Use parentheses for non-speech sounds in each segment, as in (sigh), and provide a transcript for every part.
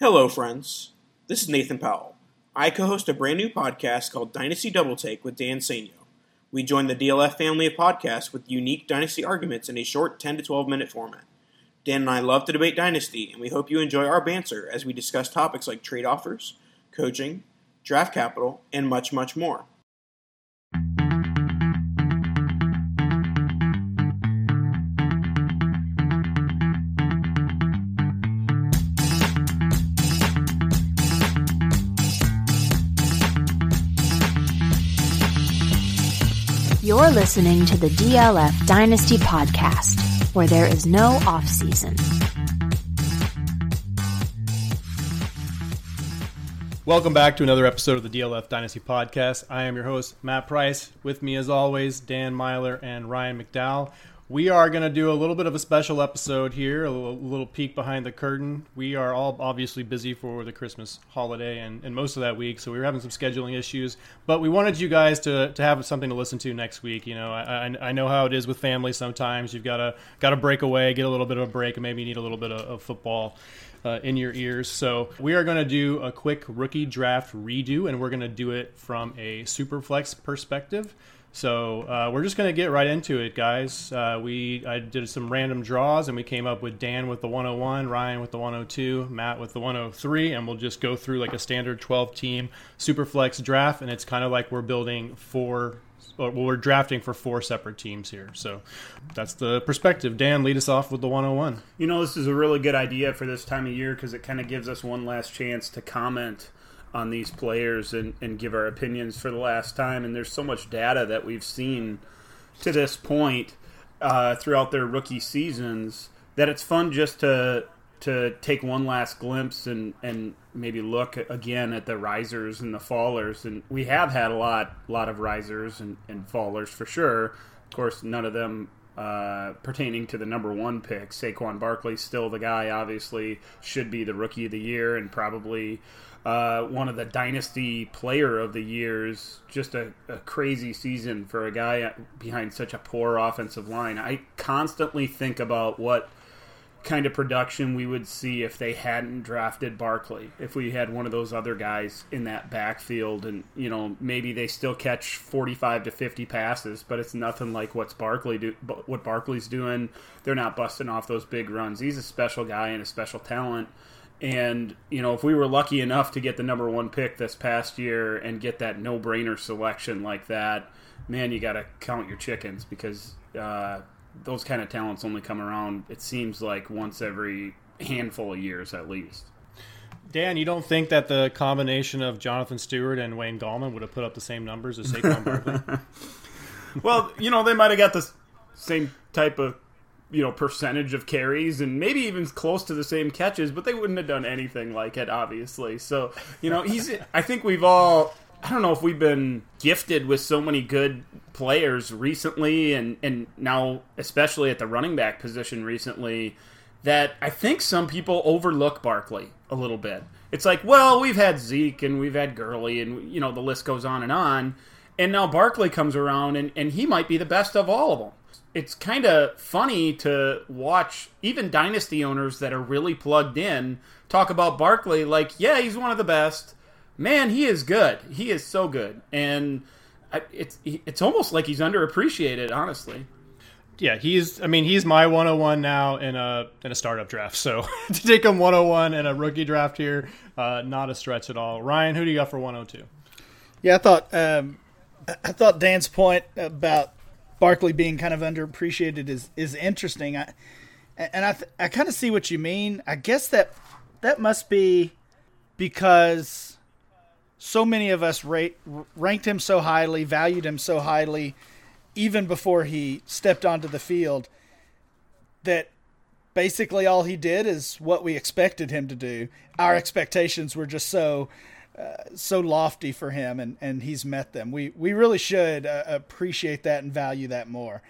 Hello, friends. This is Nathan Powell. I co host a brand new podcast called Dynasty Double Take with Dan Sainio. We join the DLF family of podcasts with unique Dynasty arguments in a short 10 to 12 minute format. Dan and I love to debate Dynasty, and we hope you enjoy our banter as we discuss topics like trade offers, coaching, draft capital, and much, much more. You're listening to the DLF Dynasty Podcast, where there is no off season. Welcome back to another episode of the DLF Dynasty Podcast. I am your host, Matt Price. With me, as always, Dan Meylor and Ryan McDowell. We are going to do a little bit of a special episode here, a little, peek behind the curtain. We are all obviously busy for the Christmas holiday and, and most of that week, so we were having some scheduling issues. But we wanted you guys to, to have something to listen to next week. You know, I, I, I know how it is with family sometimes. You've got to got to break away, get a little bit of a break, and maybe you need a little bit of, of football. Uh, in your ears. So, we are going to do a quick rookie draft redo, and we're going to do it from a superflex perspective. So uh, we're just going to get right into it, guys. Uh, we I did some random draws, and we came up with Dan with the 101, Ryan with the 102, Matt with the 103, and we'll just go through like a standard 12 team superflex draft, and it's kind of like we're building four. Well, we're drafting for four separate teams here. So that's the perspective. Dan, lead us off with the 101. You know, this is a really good idea for this time of year because it kind of gives us one last chance to comment on these players and, and give our opinions for the last time. And there's so much data that we've seen to this point uh, throughout their rookie seasons that it's fun just to to take one last glimpse and, and maybe look again at the risers and the fallers. And we have had a lot lot of risers and, and fallers for sure. Of course, none of them uh, pertaining to the number one pick. Saquon Barkley still the guy. Obviously, should be the rookie of the year and probably uh, one of the dynasty player of the years. Just a, a, crazy season for a guy behind such a poor offensive line. I constantly think about what kind of production we would see if they hadn't drafted Barkley. If we had one of those other guys in that backfield, and you know maybe they still catch forty-five to fifty passes, but it's nothing like what's Barkley do. What Barkley's doing, they're not busting off those big runs. He's a special guy and a special talent and, you know, if we were lucky enough to get the number one pick this past year and get that no brainer selection like that, man, you got to count your chickens because uh, those kind of talents only come around, it seems like, once every handful of years at least. Dan, you don't think that the combination of Jonathan Stewart and Wayne Gallman would have put up the same numbers as Saquon Barkley? (laughs) well, you know, they might have got the same type of you know percentage of carries and maybe even close to the same catches, but they wouldn't have done anything like it, obviously. So you know he's. (laughs) I think we've all. I don't know if we've been gifted with so many good players recently, and and now especially at the running back position recently, that I think some people overlook Barkley a little bit. It's like, well, we've had Zeke and we've had Gurley, and you know the list goes on and on. And now Barkley comes around, and, and he might be the best of all of them it's kind of funny to watch even dynasty owners that are really plugged in talk about Barkley like, yeah, he's one of the best. Man, he is good. He is so good, and it's it's almost like he's underappreciated, honestly. Yeah, he's. I mean, he's my 101 now in a in a startup draft. So (laughs) to take him 101 in a rookie draft here, uh, not a stretch at all. Ryan, who do you got for 102? Yeah, I thought um, (clears throat) I thought Dan's point about Barkley being kind of underappreciated is is interesting. I and I th- I kind of see what you mean. I guess that that must be because so many of us rate, ranked him so highly, valued him so highly, even before he stepped onto the field, that basically all he did is what we expected him to do. Our expectations were just so so lofty for him, and, and he's met them. We we really should uh, appreciate that and value that more.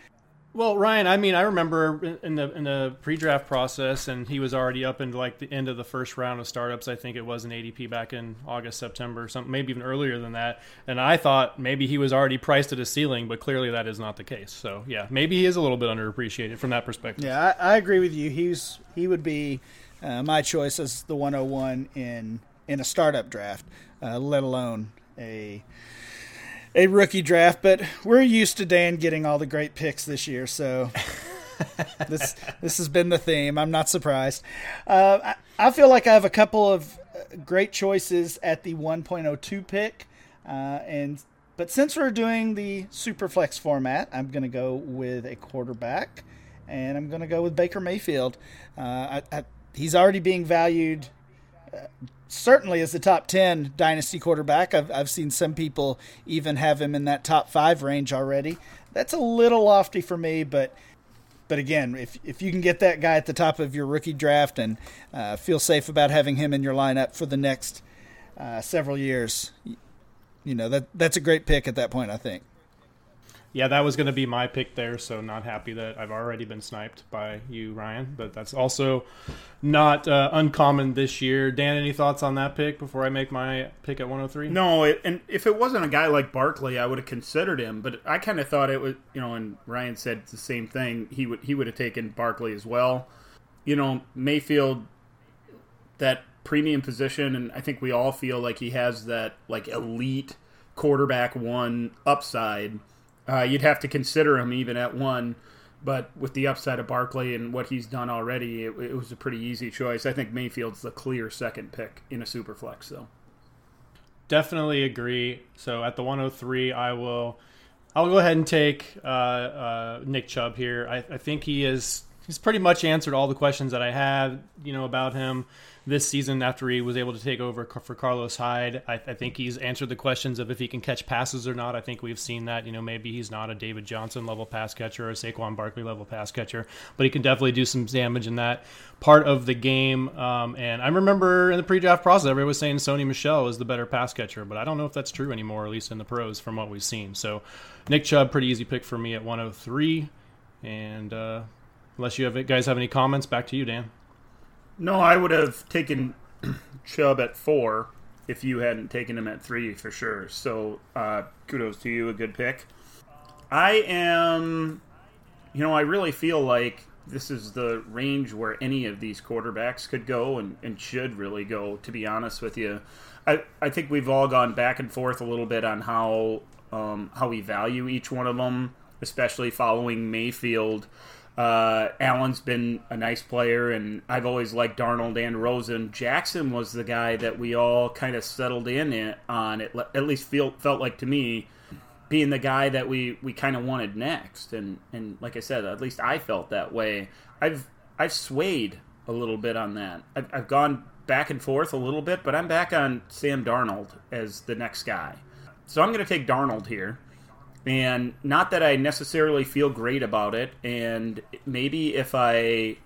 Well, Ryan, I mean, I remember in the in the pre-draft process, and he was already up into like the end of the first round of startups. I think it was an ADP back in August, September, something maybe even earlier than that. And I thought maybe he was already priced at a ceiling, but clearly that is not the case. So yeah, maybe he is a little bit underappreciated from that perspective. Yeah, I, I agree with you. He's he would be uh, my choice as the 101 in in a startup draft, uh, let alone a a rookie draft. But we're used to Dan getting all the great picks this year, so (laughs) this this has been the theme. I'm not surprised. Uh, I, I, feel like I have a couple of uh, great choices at the 1.02 pick, uh, and but since we're doing the Superflex format, I'm going to go with a quarterback, and I'm going to go with Baker Mayfield. Uh, I, I, he's already being valued. Certainly is the top 10 dynasty quarterback. I've, I've seen some people even have him in that top five range already. That's a little lofty for me, but but again, if if you can get that guy at the top of your rookie draft and uh, feel safe about having him in your lineup for the next uh, several years, you know that that's a great pick at that point. I think. Yeah, that was going to be my pick there. So not happy that I've already been sniped by you, Ryan. But that's also not uh, uncommon this year. Dan, any thoughts on that pick before I make my pick at 103? No, it, and if it wasn't a guy like Barkley, I would have considered him. But I kind of thought it was, you know, and Ryan said the same thing. He would he would have taken Barkley as well. You know, Mayfield, that premium position, and I think we all feel like he has that like elite quarterback one upside uh, you'd have to consider him even at one, but with the upside of Barkley and what he's done already, it, it was a pretty easy choice. I think Mayfield's the clear second pick in a super flex, though. Definitely agree. So at the 103, I will. I'll go ahead and take uh, uh, Nick Chubb here. I, I think he is. He's pretty much answered all the questions that I had, you know, about him this season after he was able to take over for Carlos Hyde. I, I, think he's answered the questions of if he can catch passes or not. I think we've seen that. You know, maybe he's not a David Johnson level pass catcher or a Saquon Barkley level pass catcher, but he can definitely do some damage in that part of the game. Um, and I remember in the pre-draft process, everybody was saying Sony Michel is the better pass catcher, but I don't know if that's true anymore, at least in the pros from what we've seen. So Nick Chubb, pretty easy pick for me at 103. And uh, unless you have guys have any comments, back to you, Dan. No, I would have taken (clears throat) Chubb at four if you hadn't taken him at three for sure. So uh, kudos to you, a good pick. I am, you know, I really feel like this is the range where any of these quarterbacks could go and, and should really go, to be honest with you. I, I think we've all gone back and forth a little bit on how um, how we value each one of them, especially following Mayfield. Uh, Allen's been a nice player, and I've always liked Darnold and Rosen. Jackson was the guy that we all kind of settled in on. It at least feel, felt like to me, being the guy that we, we kind of wanted next. And and like I said, at least I felt that way. I've I've swayed a little bit on that. I've, I've gone back and forth a little bit, but I'm back on Sam Darnold as the next guy. So I'm going to take Darnold here. And not that I necessarily feel great about it. And maybe if I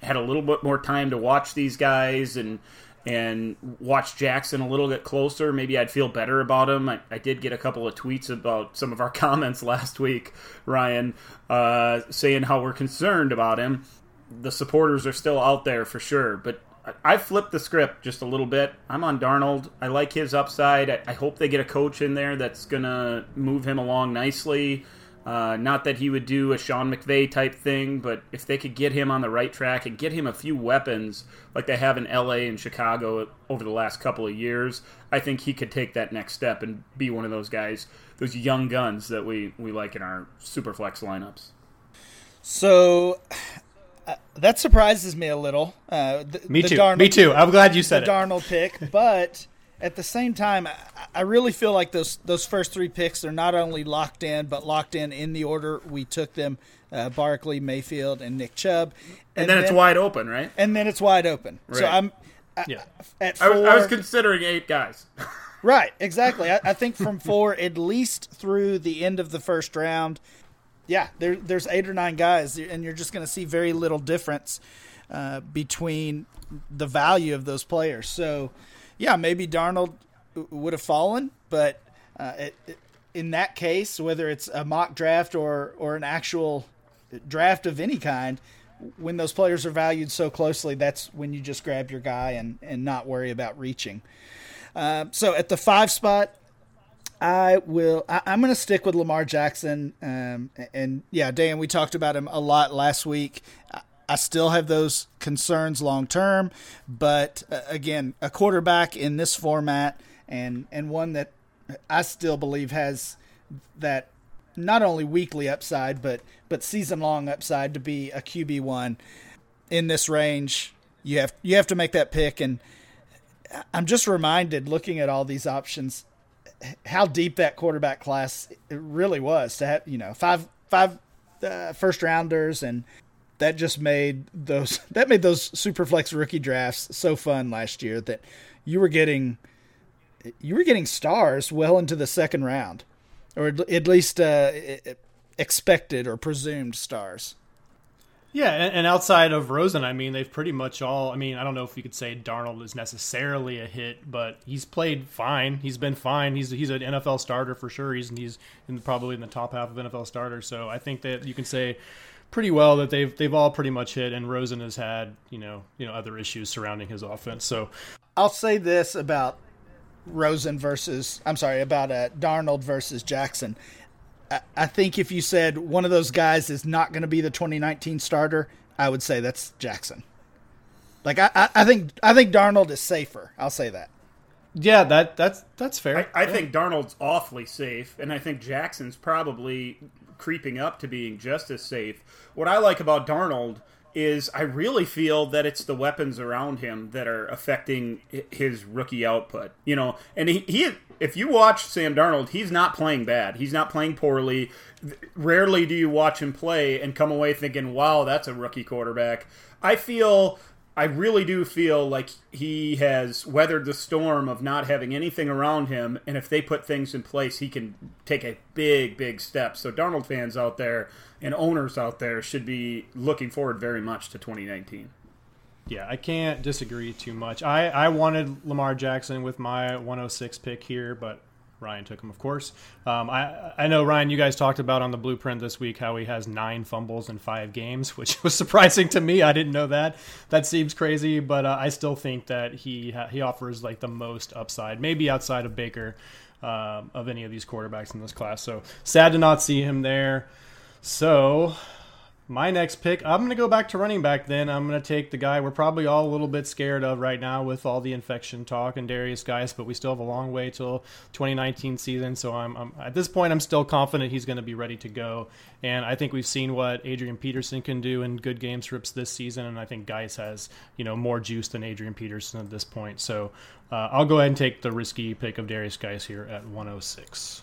had a little bit more time to watch these guys and and watch Jackson a little bit closer, maybe I'd feel better about him. I, I did get a couple of tweets about some of our (laughs) comments last week, Ryan, uh, saying how we're concerned about him. The supporters are still out there for sure, but I flipped the script just a little bit. I'm on Darnold. I like his upside. I, I hope they get a coach in there that's going to move him along nicely. Uh, not that he would do a Sean McVay type thing, but if they could get him on the right track and get him a few weapons like they have in LA and Chicago over the last couple of years, I think he could take that next step and be one of those guys, those young guns that we, we like in our super flex lineups. So that surprises me a little. Uh, the, me too. Darnold, me too. I'm glad you said the it. Darnold pick, (laughs) but at the same time, I, I, really feel like those those first three picks they're not only locked in, but locked in in the order we took them: uh, Barkley, Mayfield, and Nick Chubb. And, and then, then, it's wide open, right? And then it's wide open. Right. So I'm. Yeah. At four, I, was, I was considering eight guys. right. Exactly. (laughs) I, I think from four at least through the end of the first round yeah, there, there's eight or nine guys, and you're just going to see very little difference uh, between the value of those players. So, yeah, maybe Darnold would have fallen, but uh, it, it, in that case, whether it's a mock draft or or an actual draft of any kind, when those players are valued so closely, that's when you just grab your guy and and not worry about reaching. Uh, so at the five spot, I will. I, am going to stick with Lamar Jackson. Um, and yeah, Dan, we talked about him a lot last week. I still have those concerns long term, but uh, again, a quarterback in this format and and one that I still believe has that not only weekly upside but but season long upside to be a QB one in this range. You have you have to make that pick, and I'm just reminded looking at all these options how deep that quarterback class really was to have you know five five uh, first rounders and that just made those (laughs) that made those superflex rookie drafts so fun last year that you were getting you were getting stars well into the second round or at least uh, expected or presumed stars yeah, and, outside of Rosen, I mean, they've pretty much all. I mean, I don't know if you could say Darnold is necessarily a hit, but he's played fine. He's been fine. He's he's an NFL starter for sure. He's he's in probably in the top half of NFL starters. So I think that you can say pretty well that they've they've all pretty much hit. And Rosen has had you know you know other issues surrounding his offense. So I'll say this about Rosen versus I'm sorry about uh, Darnold versus Jackson. I think if you said one of those guys is not going to be the 2019 starter, I would say that's Jackson. Like I, I think I think Darnold is safer. I'll say that. Yeah, that that's that's fair. I, I yeah. think Darnold's awfully safe, and I think Jackson's probably creeping up to being just as safe. What I like about Darnold is I really feel that it's the weapons around him that are affecting his rookie output. You know, and he, he if you watch Sam Darnold, he's not playing bad. He's not playing poorly. Rarely do you watch him play and come away thinking, "Wow, that's a rookie quarterback." I feel I really do feel like he has weathered the storm of not having anything around him, and if they put things in place, he can take a big, big step. So, Darnold fans out there and owners out there should be looking forward very much to 2019. Yeah, I can't disagree too much. I, I wanted Lamar Jackson with my 106 pick here, but Ryan took him, of course. Um, I I know Ryan, you guys talked about on the blueprint this week how he has nine fumbles in five games, (laughs) which was surprising to me. I didn't know that. That seems crazy, but uh, I still think that he he offers like the most upside, maybe outside of Baker, uh, of any of these quarterbacks in this class. So sad to not see him there. So my next pick, I'm going to go back to running back then. I'm going to take the guy we're probably all a little bit scared of right now with all the infection talk and Darius Guice, but we still have a long way till 2019 season. So I'm, I'm at this point, I'm still confident he's going to be ready to go. And I think we've seen what Adrian Peterson can do in good game scripts this season. And I think Guice has, you know, more juice than Adrian Peterson at this point. So uh, I'll go ahead and take the risky pick of Darius Guice here at 106.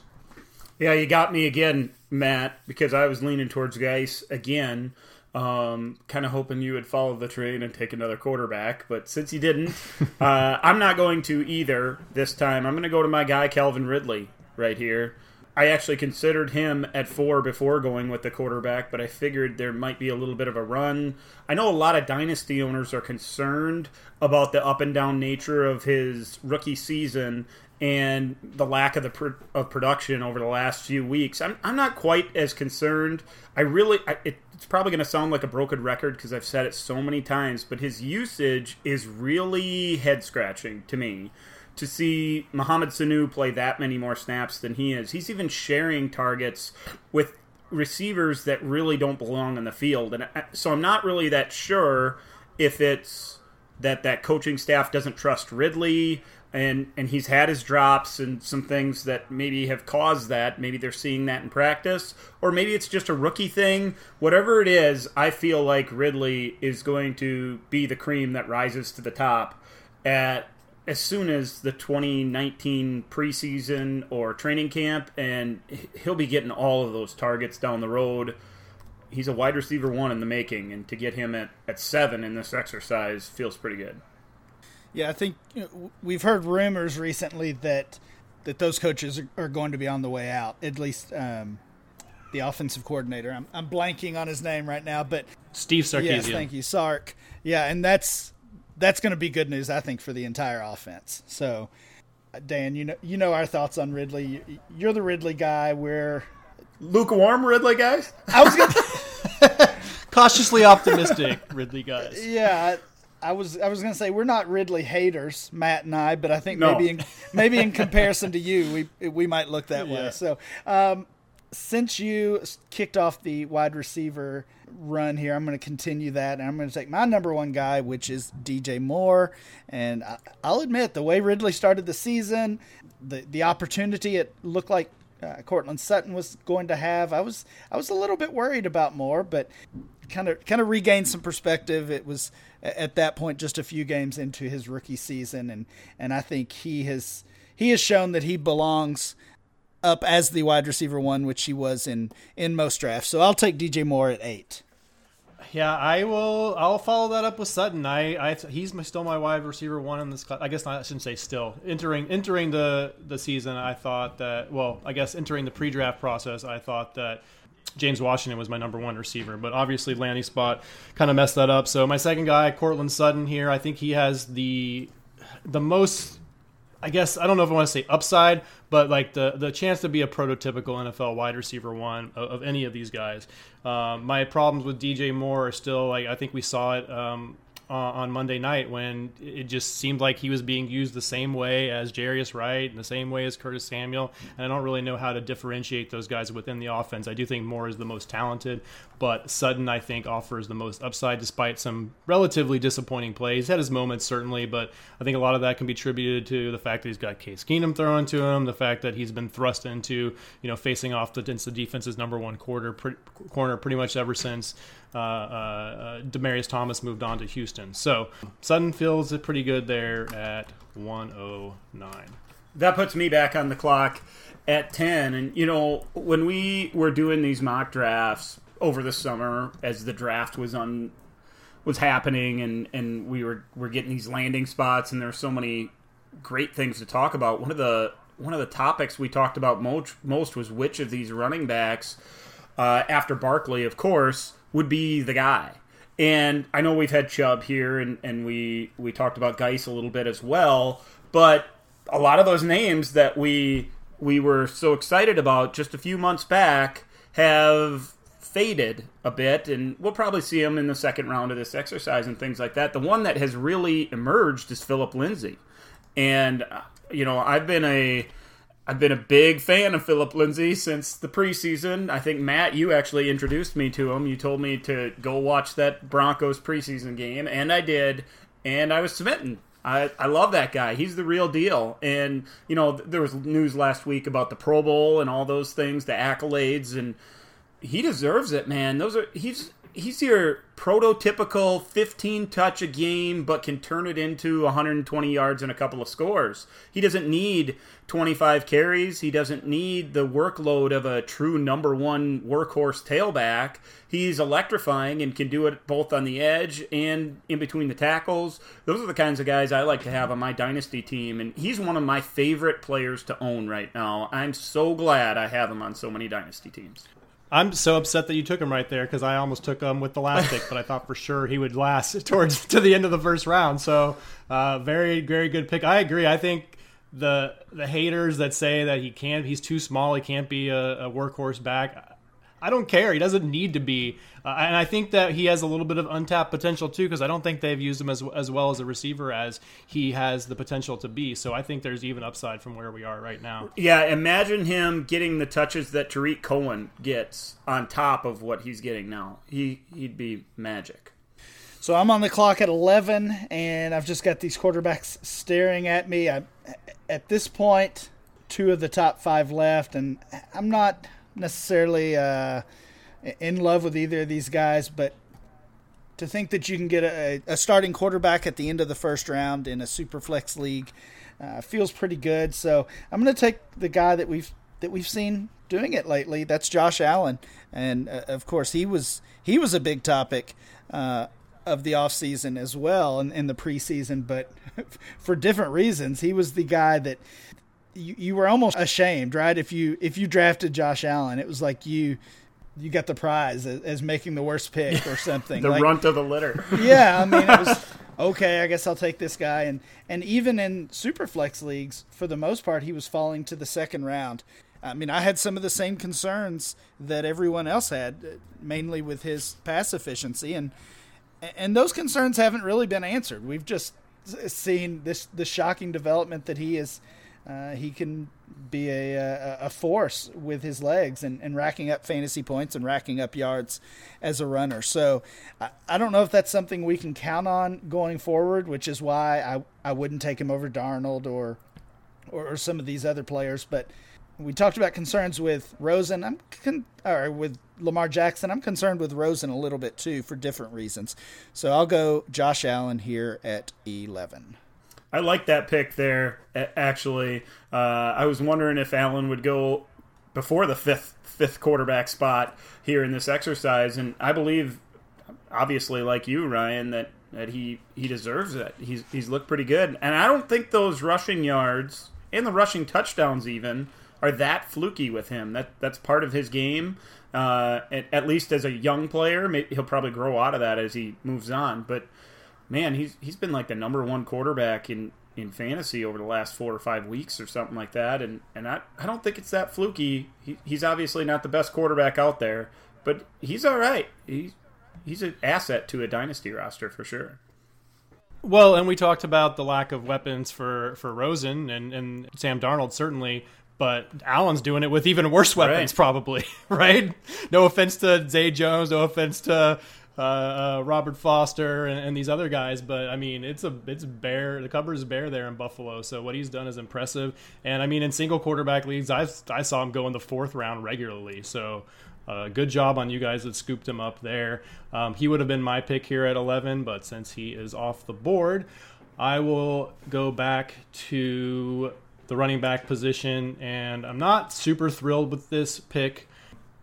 Yeah, you got me again, Matt, because I was leaning towards Guice again, um, kind of hoping you would follow the train and take another quarterback. But since you didn't, (laughs) uh, I'm not going to either this time. I'm going to go to my guy, Calvin Ridley, right here. I actually considered him at four before going with the quarterback, but I figured there might be a little bit of a run. I know a lot of dynasty owners are concerned about the up and down nature of his rookie season and the lack of the pr- of production over the last few weeks. I'm, I'm not quite as concerned. I really I, it's probably going to sound like a broken record because I've said it so many times, but his usage is really head scratching to me. To see Mohamed Sanu play that many more snaps than he is, he's even sharing targets with receivers that really don't belong in the field, and I, so I'm not really that sure if it's that that coaching staff doesn't trust Ridley and and he's had his drops and some things that maybe have caused that. Maybe they're seeing that in practice, or maybe it's just a rookie thing. Whatever it is, I feel like Ridley is going to be the cream that rises to the top at as soon as the 2019 preseason or training camp, and he'll be getting all of those targets down the road. He's a wide receiver one in the making, and to get him at, at seven in this exercise feels pretty good. Yeah, I think you know, we've heard rumors recently that that those coaches are, going to be on the way out. At least um, the offensive coordinator. I'm, I'm blanking on his name right now, but Steve Sarkisian. Yes, thank you, Sark. Yeah, and that's that's going to be good news, I think, for the entire offense. So, Dan, you know you know our thoughts on Ridley. You're the Ridley guy. We're lukewarm Ridley guys. I was going (laughs) cautiously optimistic Ridley guys. Yeah, I was I was going to say we're not Ridley haters, Matt and I, but I think no. maybe in, maybe in (laughs) comparison to you, we we might look that way. So, um, since you kicked off the wide receiver run here, I'm going to continue that, and I'm going to take my number one guy, which is DJ Moore. And I'll admit, the way Ridley started the season, the the opportunity it looked like uh, Courtland Sutton was going to have, I was I was a little bit worried about Moore, but kind of kind of regained some perspective. It was at that point just a few games into his rookie season, and and I think he has he has shown that he belongs up as the wide receiver one, which he was in in most drafts. So I'll take DJ Moore at eight. Yeah, I will. I'll follow that up with Sutton. I, I he's my, still my wide receiver one in this. Class. I guess not, I shouldn't say still. Entering entering the the season, I thought that. Well, I guess entering the pre-draft process, I thought that James Washington was my number one receiver, but obviously landing spot kind of messed that up. So my second guy, Courtland Sutton here, I think he has the the most I guess I don't know if I want to say upside, but like the the chance to be a prototypical NFL wide receiver one of, of any of these guys. Um, my problems with DJ Moore are still like I think we saw it um, uh, on Monday night when it just seemed like he was being used the same way as Jarius Wright and the same way as Curtis Samuel. And I don't really know how to differentiate those guys within the offense. I do think Moore is the most talented, but Sutton, I think, offers the most upside despite some relatively disappointing plays. He's had his moments, certainly, but I think a lot of that can be attributed to the fact that he's got Case Keenum thrown to him, the fact that he's been thrust into, you know, facing off against the defense's number one quarter, corner pretty much ever since uh, uh, uh, Demaryius Thomas moved on to Houston. So Sutton feels pretty good there at 109. That puts me back on the clock at 10. And, you know, when we were doing these mock drafts over the summer as the draft was on was happening and, and we were, were getting these landing spots and there there's so many great things to talk about. One of the one of the topics we talked about most, most was which of these running backs uh, after Barkley, of course, would be the guy. And I know we've had Chubb here, and, and we we talked about Guice a little bit as well. But a lot of those names that we we were so excited about just a few months back have faded a bit, and we'll probably see them in the second round of this exercise and things like that. The one that has really emerged is Philip Lindsay, and uh, you know I've been a I've been a big fan of Philip Lindsay since the preseason. I think Matt, you actually introduced me to him. You told me to go watch that Broncos preseason game, and I did, and I was smitten. I, I love that guy. He's the real deal. And you know, there was news last week about the Pro Bowl and all those things, the accolades, and he deserves it, man. Those are he's he's your prototypical 15 touch a game, but can turn it into 120 yards and a couple of scores. He doesn't need 25 carries. He doesn't need the workload of a true number one workhorse tailback. He's electrifying and can do it both on the edge and in between the tackles. Those are the kinds of guys I like to have on my dynasty team, and he's one of my favorite players to own right now. I'm so glad I have him on so many dynasty teams. I'm so upset that you took him right there because I almost took him with the last pick, but I thought for sure he would last (laughs) towards to the end of the first round. So, uh, very very good pick. I agree. I think the the haters that say that he can't, he's too small, he can't be a, a workhorse back. I don't care. He doesn't need to be. Uh, and I think that he has a little bit of untapped potential too, because I don't think they've used him as as well as a receiver as he has the potential to be. So I think there's even upside from where we are right now. Yeah, imagine him getting the touches that Tarik Cohen gets on top of what he's getting now. He he'd be magic. So I'm on the clock at 11, and I've just got these quarterbacks staring at me. I, at this point, two of the top five left, and I'm not necessarily uh, in love with either of these guys, but to think that you can get a, a, starting quarterback at the end of the first round in a super flex league uh, feels pretty good. So I'm going to take the guy that we've that we've seen doing it lately. That's Josh Allen, and uh, of course he was he was a big topic. Uh, of the offseason as well in, in the preseason, but (laughs) for different reasons. He was the guy that you, you were almost ashamed, right? If you if you drafted Josh Allen, it was like you you got the prize as, as making the worst pick or (laughs) something. the like, runt of the litter. (laughs) yeah, I mean it was (laughs) okay. I guess I'll take this guy, and and even in super flex leagues, for the most part, he was falling to the second round. I mean, I had some of the same concerns that everyone else had, uh, mainly with his pass efficiency, and and those concerns haven't really been answered. We've just seen this the shocking development that he is uh, he can be a, a, force with his legs and, and racking up fantasy points and racking up yards as a runner. So I, I don't know if that's something we can count on going forward, which is why I, I wouldn't take him over Darnold or, or, or some of these other players. But we talked about concerns with Rosen. I'm con- or with Lamar Jackson. I'm concerned with Rosen a little bit too for different reasons. So I'll go Josh Allen here at 11. I like that pick there. Actually, uh, I was wondering if Allen would go before the fifth fifth quarterback spot here in this exercise, and I believe, obviously, like you, Ryan, that that he he deserves it. He's he's looked pretty good, and I don't think those rushing yards and the rushing touchdowns even are that fluky with him. That that's part of his game. Uh, at, at, least as a young player, maybe he'll probably grow out of that as he moves on. But man, he's he's been like the number one quarterback in in fantasy over the last four or five weeks or something like that. And and I, I don't think it's that fluky. He, he's obviously not the best quarterback out there, but he's all right. He's he's an asset to a dynasty roster for sure. Well, and we talked about the lack of weapons for for Rosen and and Sam Darnold certainly. But Allen's doing it with even worse weapons, right. probably, (laughs) right? No offense to Zay Jones, no offense to uh, uh, Robert Foster and, and, these other guys. But I mean, it's a it's bare. The cover is bare there in Buffalo. So what he's done is impressive. And I mean, in single quarterback leagues, I I saw him go in the fourth round regularly. So. Uh, good job on you guys that scooped him up there. Um, he would have been my pick here at 11, but since he is off the board, I will go back to the running back position, and I'm not super thrilled with this pick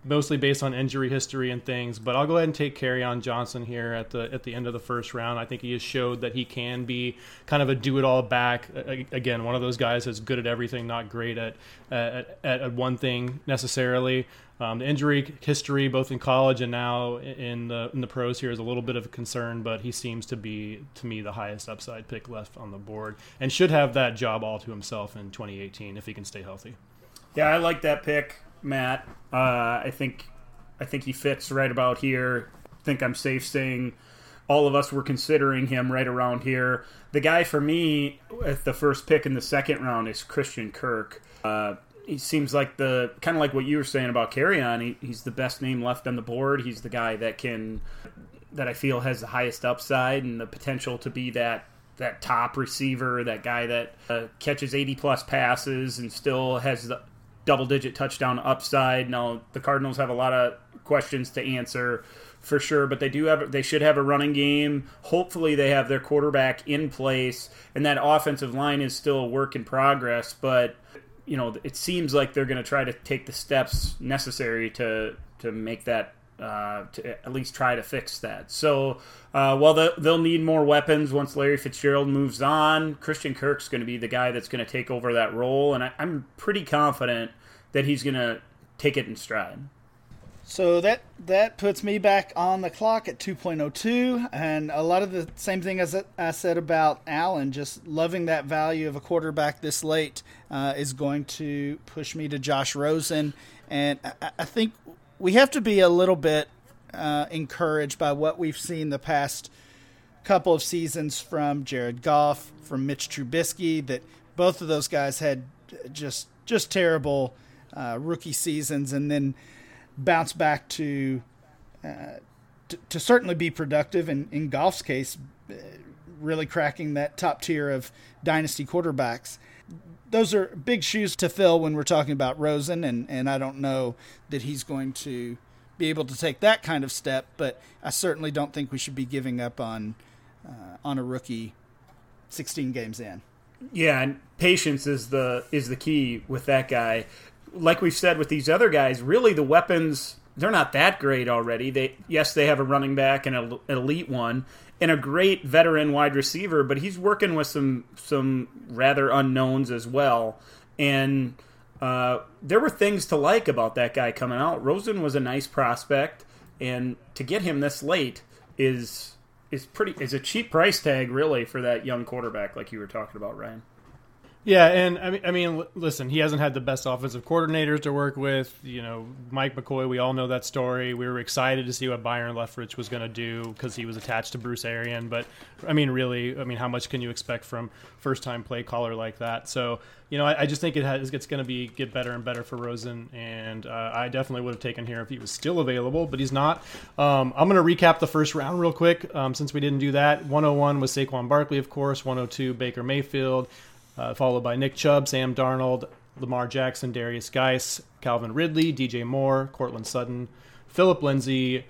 mostly based on injury history and things. But I'll go ahead and take Kerryon Johnson here at the at the end of the first round. I think he has showed that he can be kind of a do it all back. Again, one of those guys that's good at everything, not great at at, at one thing necessarily. Um, the injury history, both in college and now in the in the pros here, is a little bit of a concern. But he seems to be, to me, the highest upside pick left on the board, and should have that job all to himself in 2018 if he can stay healthy. Yeah, I like that pick. Matt. Uh, I think I think he fits right about here. I think I'm safe saying all of us were considering him right around here. The guy for me at the first pick in the second round is Christian Kirk. Uh, he seems like the kind of like what you were saying about Kerryon. He, he's the best name left on the board. He's the guy that can that I feel has the highest upside and the potential to be that that top receiver, that guy that uh, catches 80 plus passes and still has the double digit touchdown upside. Now the Cardinals have a lot of questions to answer for sure, but they do have they should have a running game. Hopefully they have their quarterback in place and that offensive line is still a work in progress, but you know, it seems like they're going to try to take the steps necessary to to make that uh, to at least try to fix that. So, uh, while the, they'll need more weapons once Larry Fitzgerald moves on, Christian Kirk's going to be the guy that's going to take over that role, and I, I'm pretty confident that he's going to take it in stride. So that that puts me back on the clock at 2.02, and a lot of the same thing as I said about Allen. Just loving that value of a quarterback this late uh, is going to push me to Josh Rosen, and I, I think we have to be a little bit uh, encouraged by what we've seen the past couple of seasons from Jared Goff, from Mitch Trubisky. That both of those guys had just just terrible uh, rookie seasons, and then bounce back to, uh, to, to certainly be productive. And in Goff's case, uh, really cracking that top tier of dynasty quarterbacks those are big shoes to fill when we're talking about Rosen, and, and I don't know that he's going to be able to take that kind of step, but I certainly don't think we should be giving up on uh, on a rookie 16 games in. Yeah, and patience is the is the key with that guy. Like we've said with these other guys, really the weapons they're not that great already. They yes, they have a running back and an elite one, and a great veteran wide receiver, but he's working with some some rather unknowns as well. And uh, there were things to like about that guy coming out. Rosen was a nice prospect, and to get him this late is is pretty is a cheap price tag really for that young quarterback, like you were talking about, Ryan. Yeah, and I mean, I mean, listen, he hasn't had the best offensive coordinators to work with. You know, Mike McCoy. We all know that story. We were excited to see what Byron Leftwich was going to do because he was attached to Bruce Arian. But I mean, really, I mean, how much can you expect from first-time play caller like that? So, you know, I, I just think it has, it's going to be get better and better for Rosen, and uh, I definitely would have taken here if he was still available, but he's not. Um, I'm going to recap the first round real quick um, since we didn't do that. 101 was Saquon Barkley, of course. 102 Baker Mayfield uh, followed by Nick Chubb, Sam Darnold, Lamar Jackson, Darius Guice, Calvin Ridley, DJ Moore, Courtland Sutton, Philip Lindsay,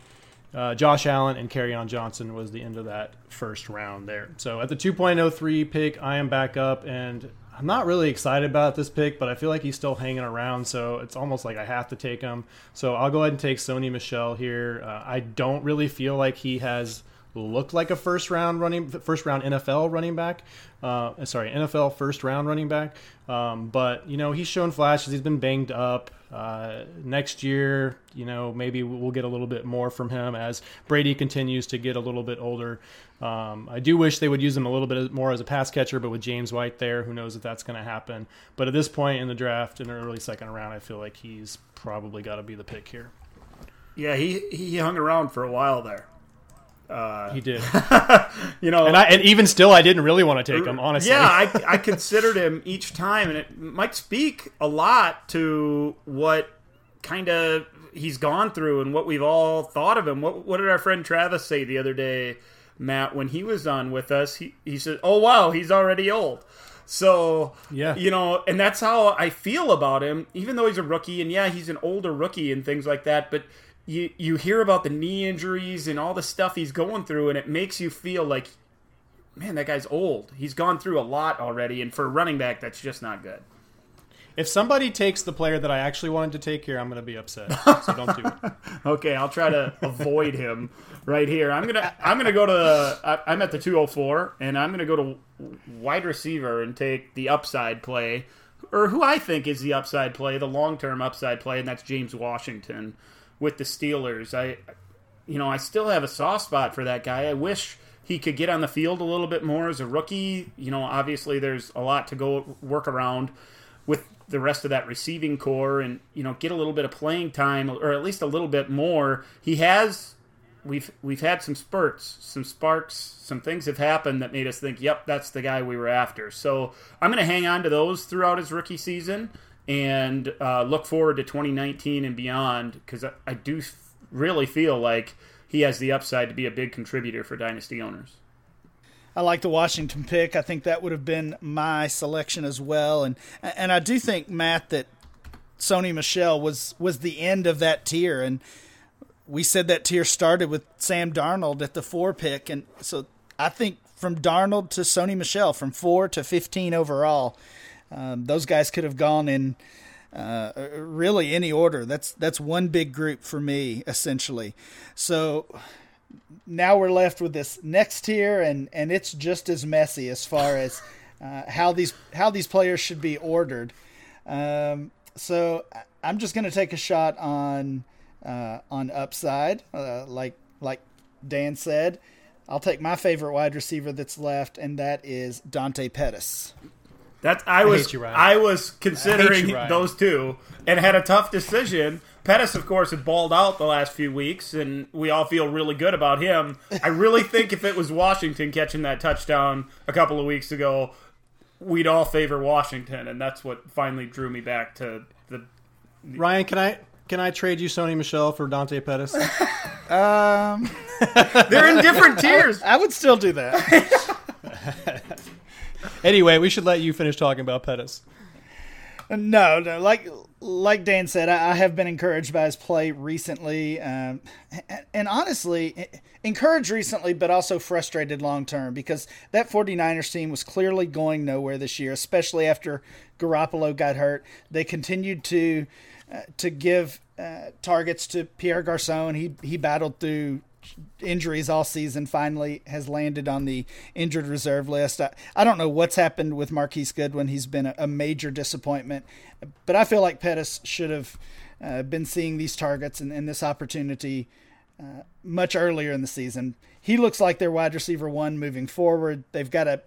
uh, Josh Allen, and on Johnson was the end of that first round there. So at the 2.03 pick, I am back up, and I'm not really excited about this pick, but I feel like he's still hanging around, so it's almost like I have to take him. So I'll go ahead and take Sony Michel here. Uh, I don't really feel like he has – looked like a first round running first round NFL running back. Uh, sorry, NFL first round running back. Um, but you know he's shown flashes. He's been banged up. Uh, next year, you know maybe we'll get a little bit more from him as Brady continues to get a little bit older. Um, I do wish they would use him a little bit more as a pass catcher, but with James White there, who knows if that's going to happen. But at this point in the draft, in the early second round, I feel like he's probably got to be the pick here. Yeah, he he hung around for a while there. Uh, he did. (laughs) you know, and, I, and even still, I didn't really want to take him. Honestly, yeah, I, (laughs) I considered him each time, and it might speak a lot to what kind of he's gone through and what we've all thought of him. What, what did our friend Travis say the other day, Matt, when he was on with us? He he said, "Oh wow, he's already old." So yeah, you know, and that's how I feel about him. Even though he's a rookie, and yeah, he's an older rookie and things like that, but you you hear about the knee injuries and all the stuff he's going through, and it makes you feel like, man, that guy's old. He's gone through a lot already, and for a running back, that's just not good. If somebody takes the player that I actually wanted to take here, I'm going to be upset. So don't do it. (laughs) okay, I'll try to avoid him right here. I'm gonna I'm gonna go to I, I'm at the 204, and I'm gonna go to wide receiver and take the upside play, or who I think is the upside play, the long term upside play, and that's James Washington with the Steelers. I, you know, I still have a soft spot for that guy. I wish he could get on the field a little bit more as a rookie. You know, obviously there's a lot to go work around with the rest of that receiving corps and you know get a little bit of playing time or at least a little bit more. He has we've we've had some spurts, some sparks, some things have happened that made us think, "Yep, that's the guy we were after." So, I'm going to hang on to those throughout his rookie season and uh, look forward to 2019 and beyond because I, I do really feel like he has the upside to be a big contributor for dynasty owners. I like the Washington pick. I think that would have been my selection as well, and and I do think Matt that Sony Michel was was the end of that tier, and we said that tier started with Sam Darnold at the four pick, and so I think from Darnold to Sony Michel, from four to fifteen overall, um, those guys could have gone in uh, really any order. That's that's one big group for me essentially. So now we're left with this next tier, and and it's just as messy as far as uh, how these how these players should be ordered. Um, so I'm just going to take a shot on uh, on upside, uh, like like Dan said. I'll take my favorite wide receiver that's left, and that is Dante Pettis. That's I, I was you, I was considering I you, those two and had a tough decision. Pettis, of course, had balled out the last few weeks, and we all feel really good about him. I really think if it was Washington catching that touchdown a couple of weeks ago, we'd all favor Washington, and that's what finally drew me back to the. Ryan, can I can I trade you Sony Michel for Dante Pettis? (laughs) um, (laughs) they're in different tiers. I, I would still do that (laughs) anyway, we should let you finish talking about Pettis. No, no, like like Dan said, I, I have been encouraged by his play recently, um, and, and, honestly, encouraged recently, but also frustrated long term because that 49ers team was clearly going nowhere this year, especially after Garoppolo got hurt. They continued to uh, to give uh, targets to Pierre Garcon. He he battled through injuries all season finally has landed on the injured reserve list. I, I don't know what's happened with Marquise Goodwin. He's been a, a major disappointment, but I feel like Pettis should have uh, been seeing these targets and, and this opportunity uh, much earlier in the season. He looks like their wide receiver one moving forward. They've got a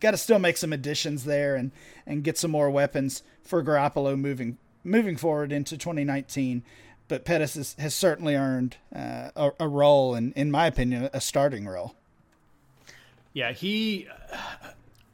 got to still make some additions there and and get some more weapons for Garoppolo moving moving forward into 2019. But Pettis has, has certainly earned uh, a, a role, and in my opinion, a starting role. Yeah, he.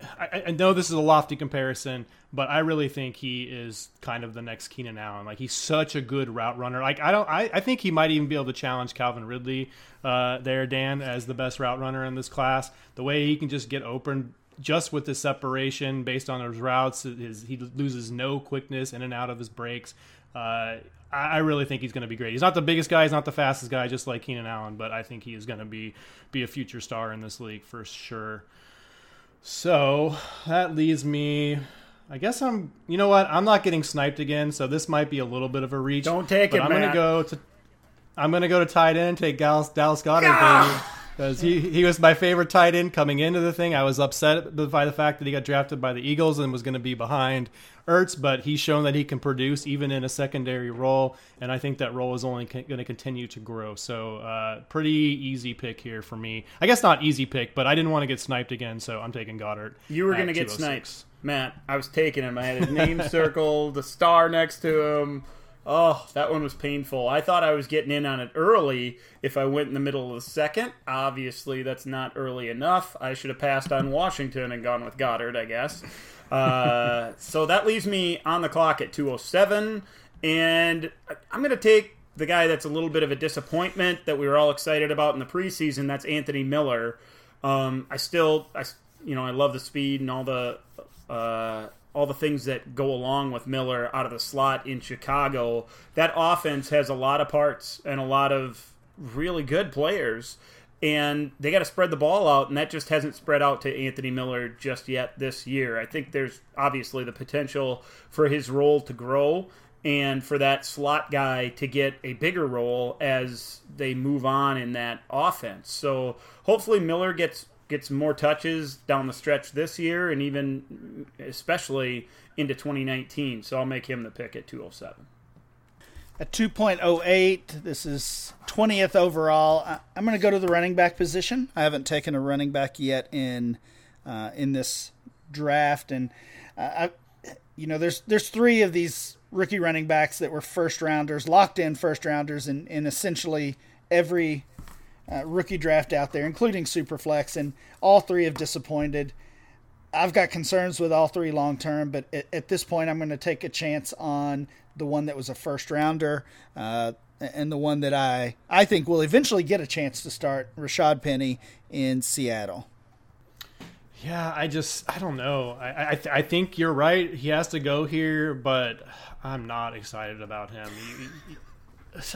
I, I, know this is a lofty comparison, but I really think he is kind of the next Keenan Allen. Like he's such a good route runner. Like I don't. I, I think he might even be able to challenge Calvin Ridley uh, there, Dan, as the best route runner in this class. The way he can just get open just with the separation based on his routes, his, he loses no quickness in and out of his breaks. Uh, I really think he's going to be great. He's not the biggest guy, he's not the fastest guy, just like Keenan Allen, but I think he is going to be be a future star in this league for sure. So that leaves me. I guess I'm. You know what? I'm not getting sniped again, so this might be a little bit of a reach. Don't take it. I'm going to go to. I'm going to go to tight end. Take Dallas, Dallas Goedert, baby because he, he was my favorite tight end coming into the thing. I was upset by the fact that he got drafted by the Eagles and was going to be behind Ertz, but he's shown that he can produce even in a secondary role, and I think that role is only going to continue to grow. So, uh, pretty easy pick here for me. I guess not easy pick, but I didn't want to get sniped again, so I'm taking Goedert. You were going to get sniped, Matt. I was taking him. I had his name (laughs) circled, the star next to him. Oh, that one was painful. I thought I was getting in on it early if I went in the middle of the second. Obviously, that's not early enough. I should have passed on Washington and gone with Goedert, I guess. Uh, (laughs) so that leaves me on the clock at 207. And I'm going to take the guy that's a little bit of a disappointment that we were all excited about in the preseason. That's Anthony Miller. Um, I still, I, you know, I love the speed and all the uh, all the things that go along with Miller out of the slot in Chicago. That offense has a lot of parts and a lot of really good players. And they got to spread the ball out, and that just hasn't spread out to Anthony Miller just yet this year. I think there's obviously the potential for his role to grow and for that slot guy to get a bigger role as they move on in that offense. So hopefully Miller gets get some more touches down the stretch this year and even especially into 2019. So I'll make him the pick at 207. At 2.08, this is 20th overall. I'm going to go to the running back position. I haven't taken a running back yet in uh, in this draft, and uh, I, you know, there's there's three of these rookie running backs that were first rounders, locked in first rounders, in, in essentially every uh, rookie draft out there, including Superflex, and all three have disappointed. I've got concerns with all three long term, but at, at, this point, I'm going to take a chance on the one that was a first rounder, uh, and the one that I I think will eventually get a chance to start, Rashad Penny in Seattle. Yeah, I just I don't know. I I, th- I think you're right. He has to go here, but I'm not excited about him.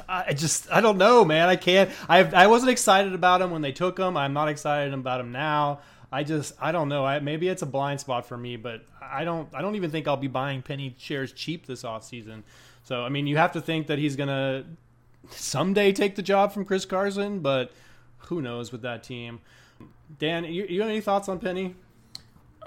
I just I don't know, man. I can't. I I wasn't excited about him when they took him. I'm not excited about him now. I just I don't know. I, maybe it's a blind spot for me, but I don't I don't even think I'll be buying penny shares cheap this off season. So I mean, you have to think that he's gonna someday take the job from Chris Carson, but who knows with that team. Dan, you, you have any thoughts on Penny?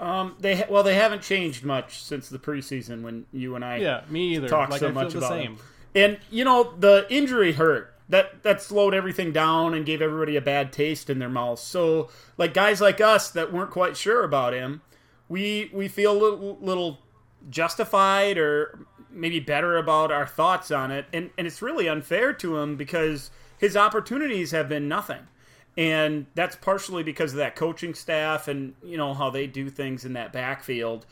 Um, they well, they haven't changed much since the preseason when you and I yeah me either talked like, so I much about same. Him. And you know the injury hurt. That that slowed everything down and gave everybody a bad taste in their mouths. So like guys like us that weren't quite sure about him, we we feel a little, little justified or maybe better about our thoughts on it. And and it's really unfair to him because his opportunities have been nothing. And that's partially because of that coaching staff and you know how they do things in that backfield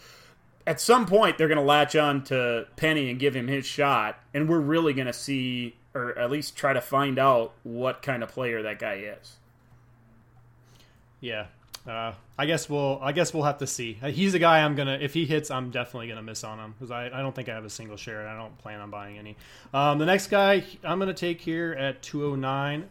at some point they're going to latch on to Penny and give him his shot, and we're really going to see, or at least try to find out what kind of player that guy is. Yeah, uh, I guess we'll. I guess we'll have to see. Uh, he's a guy I'm gonna. If he hits, I'm definitely gonna miss on him because I, I don't think I have a single share and I don't plan on buying any. Um, the next guy I'm gonna take here at 209.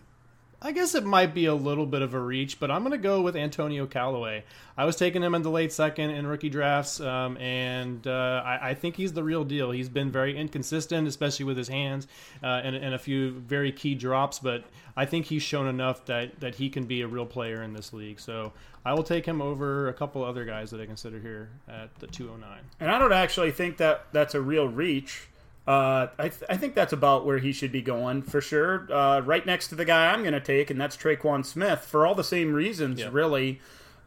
I guess it might be a little bit of a reach, but I'm going to go with Antonio Callaway. I was taking him in the late second in rookie drafts, um, and uh, I, I, think he's the real deal. He's been very inconsistent, especially with his hands, uh, and, and, a few very key drops. But I think he's shown enough that that he can be a real player in this league. So I will take him over a couple other guys that I consider here at the 209. And I don't actually think that that's a real reach. Uh, I, th- I think that's about where he should be going for sure. Uh, right next to the guy I'm going to take, and that's Tre'Quan Smith for all the same reasons, really.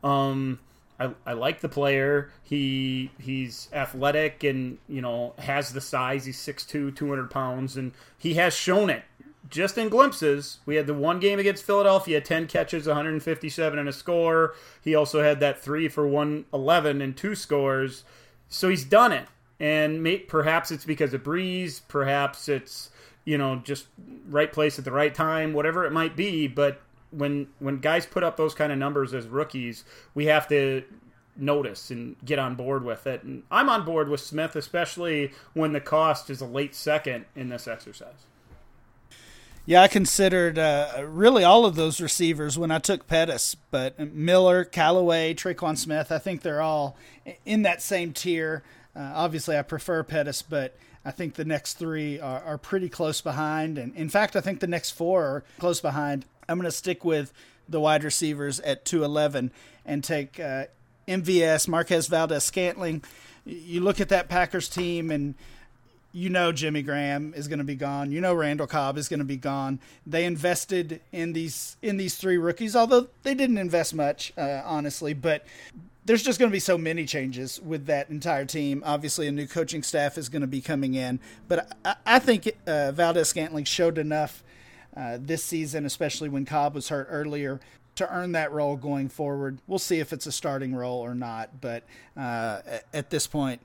Um, I, I like the player. He he's athletic and you know has the size. He's 6'2", 200 pounds, and he has shown it just in glimpses. We had the one game against Philadelphia, 10 catches, 157 and a score. He also had that three for 111 and two scores. So he's done it. And may, perhaps it's because of Brees, perhaps it's you know just right place at the right time, whatever it might be. But when when guys put up those kind of numbers as rookies, we have to notice and get on board with it. And I'm on board with Smith, especially when the cost is a late second in this exercise. Yeah, I considered uh, really all of those receivers when I took Pettis, but Miller, Callaway, Tre'Quan Smith, I think they're all in that same tier. Uh, obviously, I prefer Pettis, but I think the next three are, are, pretty close behind. And in fact, I think the next four are close behind. I'm going to stick with the wide receivers at 211 and take uh, MVS, Marquez Valdes Scantling. You look at that Packers team and – you know Jimmy Graham is going to be gone. You know Randall Cobb is going to be gone. They invested in these in these three rookies, although they didn't invest much, uh, honestly. But there's just going to be so many changes with that entire team. Obviously, a new coaching staff is going to be coming in, but I, I think uh, Valdes Scantling showed enough uh, this season, especially when Cobb was hurt earlier, to earn that role going forward. We'll see if it's a starting role or not, but uh, at this point,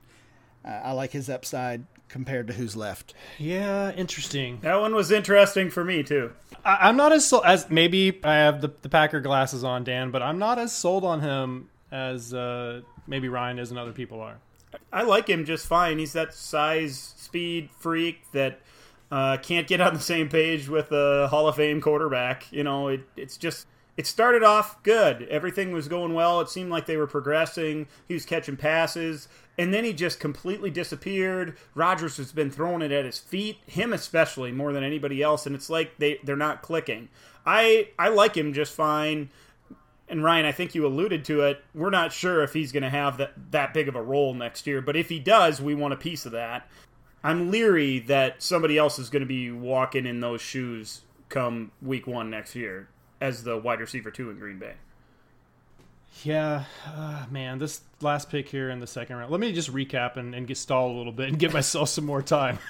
uh, I like his upside compared to who's left. Yeah, interesting. That one was interesting for me too. I, am not as sold as maybe I have the, the Packer glasses on, Dan, but I'm not as sold on him as uh, maybe Ryan is and other people are. I like him just fine. He's that size, speed freak that uh, can't get on the same page with a Hall of Fame quarterback. You know, it, it's just it started off good. Everything was going well. It seemed like they were progressing. He was catching passes and then he just completely disappeared. Rodgers has been throwing it at his feet, him especially more than anybody else, and it's like they they're not clicking. I I like him just fine. And Ryan, I think you alluded to it. We're not sure if he's going to have that that big of a role next year, but if he does, we want a piece of that. I'm leery that somebody else is going to be walking in those shoes come week 1 next year as the wide receiver 2 in Green Bay. Yeah, uh, man, this last pick here in the second round. Let me just recap and, and get stalled a little bit and give myself some more time. (laughs)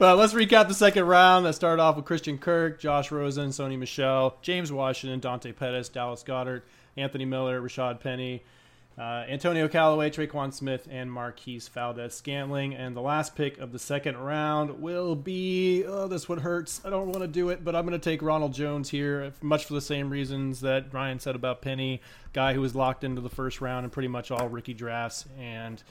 well, let's recap the second round. That started off with Christian Kirk, Josh Rosen, Sony Michel, James Washington, Dante Pettis, Dallas Goedert, Anthony Miller, Rashad Penny, uh, Antonio Callaway, Tre'Quan Smith, and Marquez Valdes Scantling. And the last pick of the second round will be oh, this one hurts. I don't want to do it, but I'm going to take Ronald Jones here, much for the same reasons that Ryan said about Penny, guy who was locked into the first round in pretty much all rookie drafts, and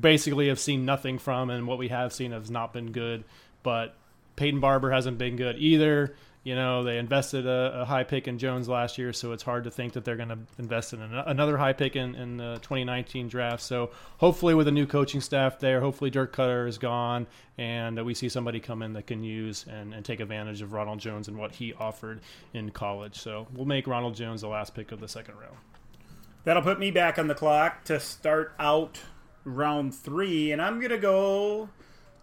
basically have seen nothing from, and what we have seen has not been good. But Peyton Barber hasn't been good either. You know, they invested a, a, high pick in Jones last year, so it's hard to think that they're going to invest in an, another high pick in, in, the 2019 draft. So hopefully, with a new coaching staff there, hopefully Dirk Koetter is gone, and we see somebody come in that can use and, and take advantage of Ronald Jones and what he offered in college. So we'll make Ronald Jones the last pick of the second round. That'll put me back on the clock to start out round three, and I'm going to go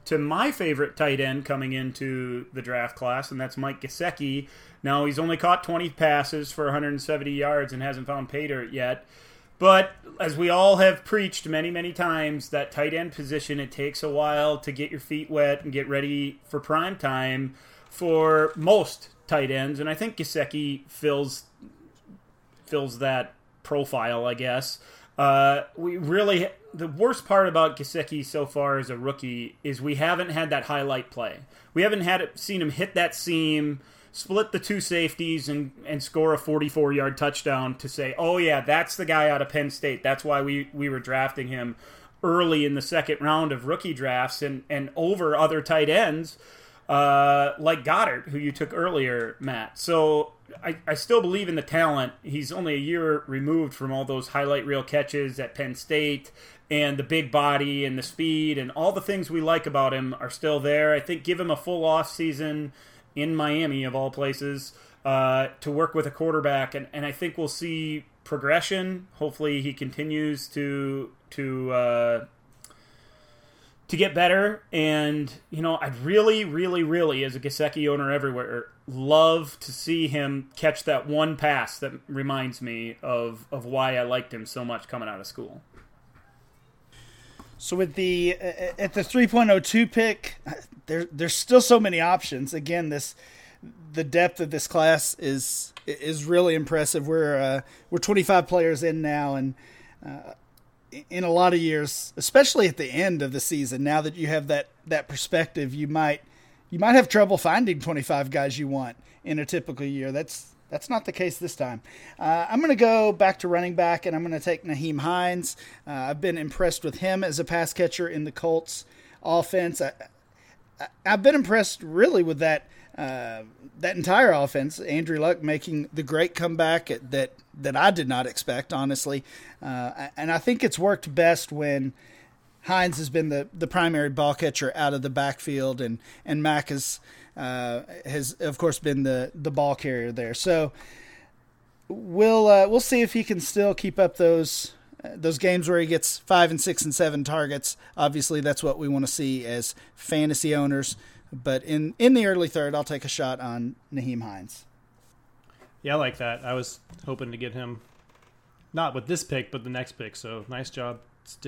to my favorite tight end coming into the draft class, and that's Mike Gesicki. Now, he's only caught 20 passes for 170 yards and hasn't found pay dirt yet. But as we all have preached many, many times, that tight end position, it takes a while to get your feet wet and get ready for prime time for most tight ends. And I think Gesicki fills fills that profile, I guess. Uh, we really the worst part about Gesicki so far as a rookie is we haven't had that highlight play. We haven't had it, seen him hit that seam, split the two safeties, and and score a 44 yard touchdown to say, oh yeah, that's the guy out of Penn State. That's why we we were drafting him early in the second round of rookie drafts and and over other tight ends uh, like Goedert, who you took earlier, Matt. So I, I still believe in the talent. He's only a year removed from all those highlight reel catches at Penn State and the big body and the speed and all the things we like about him are still there. I think give him a full off season in Miami of all places uh, to work with a quarterback, and, and I think we'll see progression. Hopefully, he continues to to uh, to get better. And, you know, I'd really, really, really, as a Gesicki owner everywhere, love to see him catch that one pass that reminds me of, of why I liked him so much coming out of school. So with the uh, at the 3.02 pick, there there's still so many options. Again, this the depth of this class is is really impressive. We're uh, we're 25 players in now, and uh, in a lot of years, especially at the end of the season, now that you have that that perspective, you might you might have trouble finding 25 guys you want in a typical year. That's that's not the case this time. Uh, I'm going to go back to running back, and I'm going to take Nyheim Hines. Uh, I've been impressed with him as a pass catcher in the Colts offense. I, have been impressed really with that uh, that entire offense. Andrew Luck making the great comeback that that I did not expect, honestly, uh, and I think it's worked best when. Hines has been the, the primary ball catcher out of the backfield, and, and Mack has uh, has of course been the the ball carrier there. So we'll uh, we'll see if he can still keep up those uh, those games where he gets five and six and seven targets. Obviously, that's what we want to see as fantasy owners. But in in the early third, I'll take a shot on Nyheim Hines. Yeah, I like that. I was hoping to get him not with this pick, but the next pick. So nice job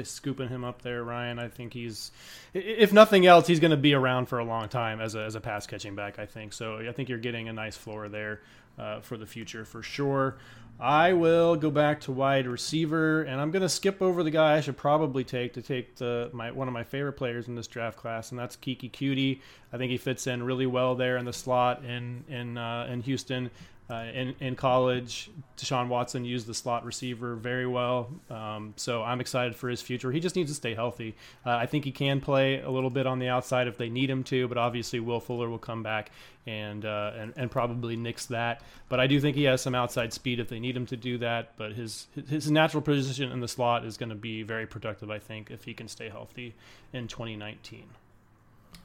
scooping him up there, Ryan. I think he's, if nothing else, he's going to be around for a long time as a, as a pass catching back. I think so. I think you're getting a nice floor there uh, for the future for sure. I will go back to wide receiver, and I'm going to skip over the guy I should probably take to take the my one of my favorite players in this draft class, and that's Keke Coutee. I think he fits in really well there in the slot in in uh, in Houston. Uh, in, in college, Deshaun Watson used the slot receiver very well. Um, so I'm excited for his future. He just needs to stay healthy. Uh, I think he can play a little bit on the outside if they need him to, but obviously Will Fuller will come back and, uh, and, and probably nix that. But I do think he has some outside speed if they need him to do that. But his his natural position in the slot is going to be very productive, I think, if he can stay healthy in 2019.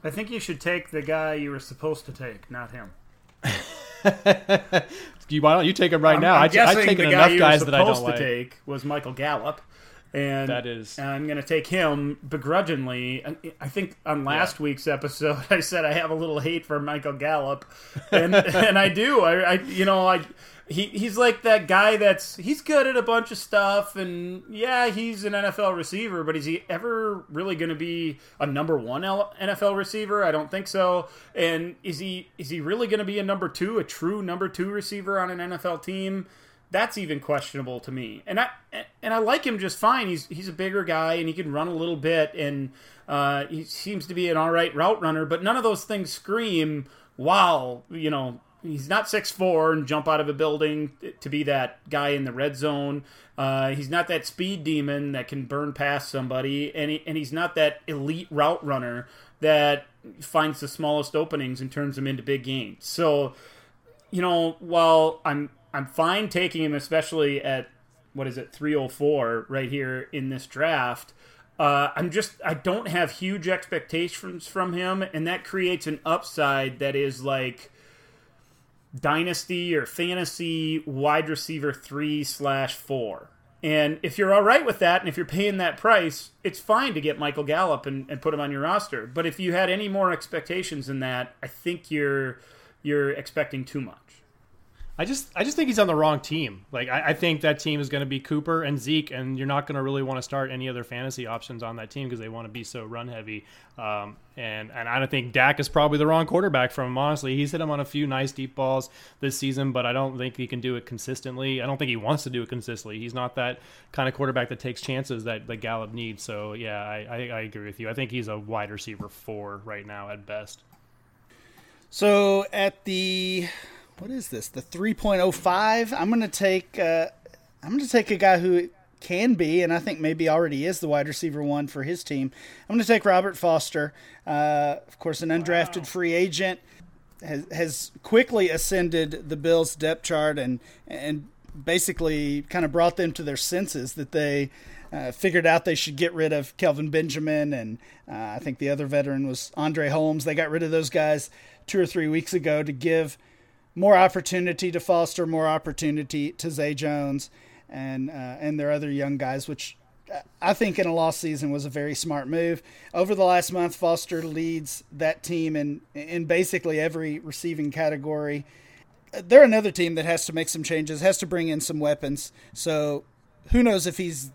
I think you should take the guy you were supposed to take, not him. (laughs) (laughs) why don't you take him right I'm, now? I'm I, I've taken enough guys that I don't to like. take was Michael Gallup, and that is. I'm going to take him begrudgingly. I think on last yeah. week's episode, (laughs) I said I have a little hate for Michael Gallup, and (laughs) and I do. I, I you know I he he's like that guy that's he's good at a bunch of stuff and yeah he's an NFL receiver but is he ever really going to be a number 1 NFL receiver? I don't think so. And is he is he really going to be a number 2 a true number 2 receiver on an NFL team? That's even questionable to me. And I and I like him just fine. He's he's a bigger guy and he can run a little bit and uh, he seems to be an all right route runner but none of those things scream wow you know he's not six four and jump out of a building to be that guy in the red zone. Uh, he's not that speed demon that can burn past somebody, and he, and he's not that elite route runner that finds the smallest openings and turns them into big gains. So, you know, while I'm I'm fine taking him, especially at what is it 304 right here in this draft. Uh, I'm just I don't have huge expectations from him, and that creates an upside that is like dynasty or fantasy wide receiver three slash four. And if you're all right with that, and if you're paying that price, it's fine to get Michael Gallup and, and put him on your roster. But if you had any more expectations than that, I think you're you're expecting too much. I just I just think he's on the wrong team. Like I, I think that team is going to be Cooper and Zeke, and you're not going to really want to start any other fantasy options on that team because they want to be so run heavy. Um, and and I don't think Dak is probably the wrong quarterback from him. Honestly, he's hit him on a few nice deep balls this season, but I don't think he can do it consistently. I don't think he wants to do it consistently. He's not that kind of quarterback that takes chances that, that Gallup needs. So yeah, I, I, I agree with you. I think he's a wide receiver four right now at best. So at the what is this? The 3.05. I'm going to take uh, I'm going to take a guy who can be, and I think maybe already is the wide receiver one for his team. I'm going to take Robert Foster, uh, of course, an undrafted wow. free agent, has, has quickly ascended the Bills' depth chart and and basically kind of brought them to their senses that they. Uh, figured out they should get rid of Kelvin Benjamin, and uh, I think the other veteran was Andre Holmes. They got rid of those guys two or three weeks ago to give more opportunity to Foster, more opportunity to Zay Jones, and uh, and their other young guys, which I think in a lost season was a very smart move. Over the last month, Foster leads that team in in basically every receiving category. They're another team that has to make some changes, has to bring in some weapons. So who knows if he's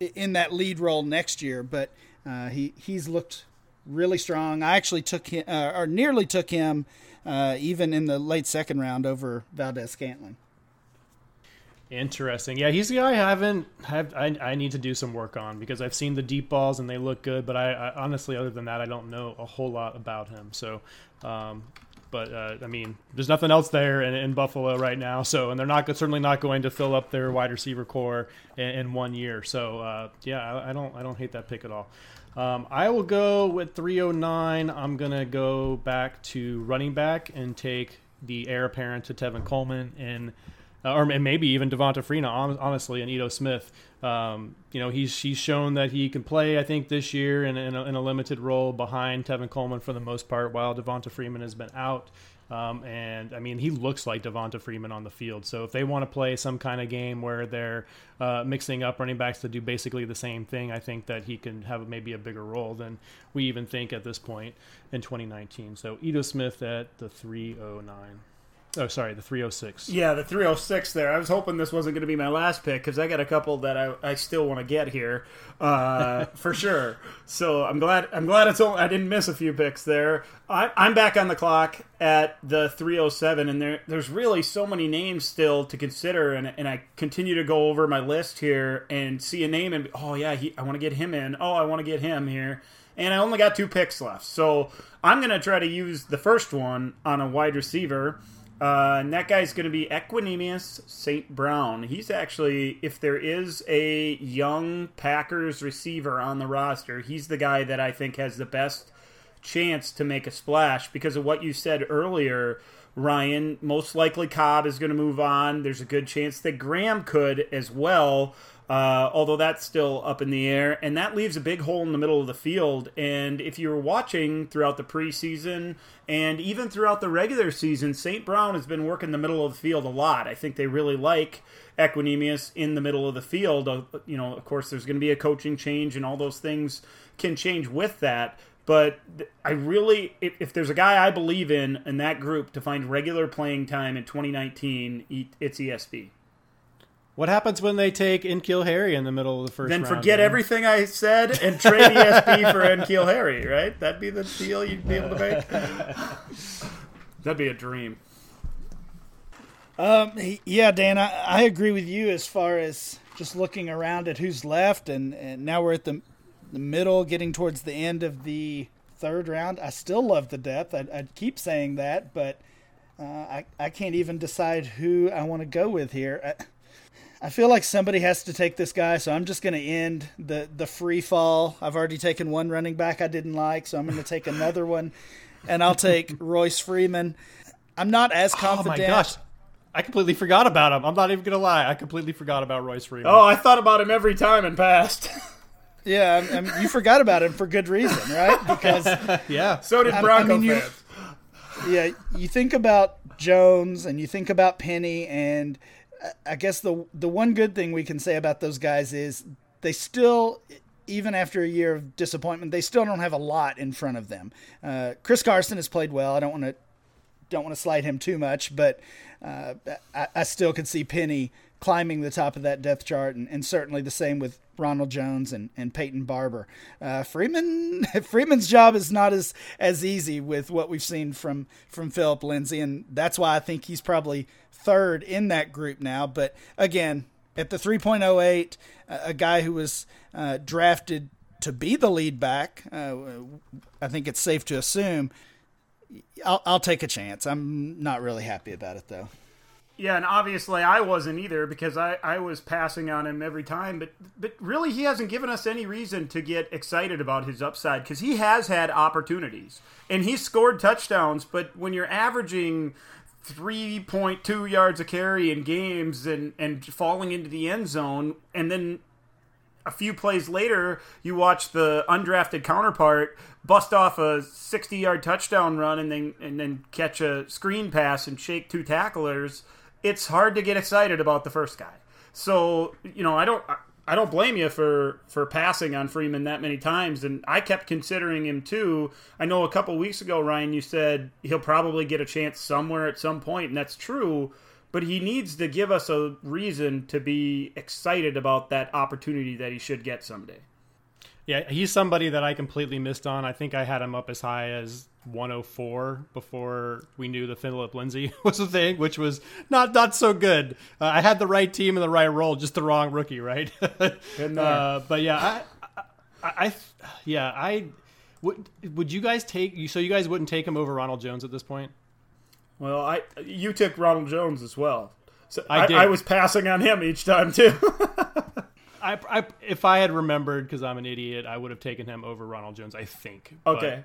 in that lead role next year? But uh, he he's looked really strong. I actually took him uh, or nearly took him uh, even in the late second round over Valdes Scantling. Interesting. Yeah, he's the guy I haven't have I, I need to do some work on because I've seen the deep balls and they look good, but I, I honestly, other than that, I don't know a whole lot about him. So, um, but uh, I mean, there's nothing else there in, in, Buffalo right now. So, and they're not certainly not going to fill up their wide receiver corps in, in one year. So, uh, yeah, I, I, don't I don't hate that pick at all. Um, I will go with 309. I'm gonna go back to running back and take the heir apparent to Tevin Coleman and uh, or maybe even Devonta Freeman, honestly, and Ito Smith. Um, you know, he's he's shown that he can play. I think this year in, in, a, in a limited role behind Tevin Coleman for the most part, while Devonta Freeman has been out. Um, and I mean, he looks like Devonta Freeman on the field. So if they want to play some kind of game where they're uh, mixing up running backs to do basically the same thing, I think that he can have maybe a bigger role than we even think at this point in 2019. So Ito Smith at the 309. Oh, sorry, the 306. Yeah, the 306 there. I was hoping this wasn't going to be my last pick because I got a couple that I, I still want to get here uh, (laughs) for sure. So I'm glad I'm glad it's only, I didn't miss a few picks there. I, am back on the clock at the 307, and there there's really so many names still to consider, and, and I continue to go over my list here and see a name and oh yeah, he, I want to get him in. Oh, I want to get him here, and I only got two picks left, so I'm going to try to use the first one on a wide receiver uh, and that guy's going to be Equanimeous St. Brown. He's actually, if there is a young Packers receiver on the roster, he's the guy that I think has the best chance to make a splash because of what you said earlier. Ryan, most likely Cobb is going to move on. There's a good chance that Graham could as well uh, although that's still up in the air. And that leaves a big hole in the middle of the field. And if you were watching throughout the preseason and even throughout the regular season, St. Brown has been working the middle of the field a lot. I think they really like Equanimeous in the middle of the field. Uh, you know, of course, there's going to be a coaching change, and all those things can change with that. But I really, if, if, there's a guy I believe in in that group to find regular playing time in 2019, it's ESB. What happens when they take N'Keal Harry in the middle of the first? Then round, forget man? everything I said and trade ESB for N'Keal Harry. Right? That'd be the deal you'd be able to make. (laughs) That'd be a dream. Um, yeah, Dan, I, I, agree with you as far as just looking around at who's left, and, and now we're at the the middle, getting towards the end of the third round. I still love the depth. I, I keep saying that, but uh, I I can't even decide who I want to go with here. I, I feel like somebody has to take this guy, so I'm just going to end the the free fall. I've already taken one running back I didn't like, so I'm going to take another one, and I'll take (laughs) Royce Freeman. I'm not as confident. Oh my gosh. I completely forgot about him. I'm not even gonna lie. I completely forgot about Royce Freeman. Oh, I thought about him every time and passed. (laughs) yeah, I mean, you forgot about him for good reason, right? Because (laughs) yeah, so did Bronco I mean, fans. You, yeah, you think about Jones and you think about Penny, and I guess the the one good thing we can say about those guys is they still even after a year of disappointment, they still don't have a lot in front of them. Uh, Chris Carson has played well. I don't want to don't want to slight him too much, but uh, I, I, still could see Penny climbing the top of that depth chart, and, and certainly the same with Ronald Jones and, and Peyton Barber. Uh, Freeman (laughs) Freeman's job is not as as easy with what we've seen from from Phillip Lindsay, and that's why I think he's probably third in that group now. But again, at the 3.08, a guy who was uh, drafted to be the lead back, uh, I think it's safe to assume. I'll, I'll take a chance. I'm not really happy about it though. Yeah, and obviously I wasn't either because I, I was passing on him every time. But but really, he hasn't given us any reason to get excited about his upside because he has had opportunities and he's scored touchdowns. But when you're averaging 3.2 yards a carry in games and, and falling into the end zone. And then a few plays later, you watch the undrafted counterpart bust off a 60 yard touchdown run and then, and then catch a screen pass and shake two tacklers. It's hard to get excited about the first guy. So, you know, I don't. I, don't blame you for for passing on Freeman that many times, and I kept considering him too. I know a couple weeks ago, Ryan, you said he'll probably get a chance somewhere at some point, and that's true. But he needs to give us a reason to be excited about that opportunity that he should get someday. Yeah, he's somebody that I completely missed on. I think I had him up as high as 104 before we knew the Phillip Lindsay (laughs) was a thing, which was not not so good. Uh, I had the right team and the right role, just the wrong rookie, right? (laughs) uh, but yeah, I, I, I, yeah, I would. Would you guys take you? So you guys wouldn't take him over Ronald Jones at this point? Well, I you took Ronald Jones as well. So I, I, I was passing on him each time too. (laughs) I, I, if I had remembered, because I'm an idiot, I would have taken him over Ronald Jones. I think. Okay.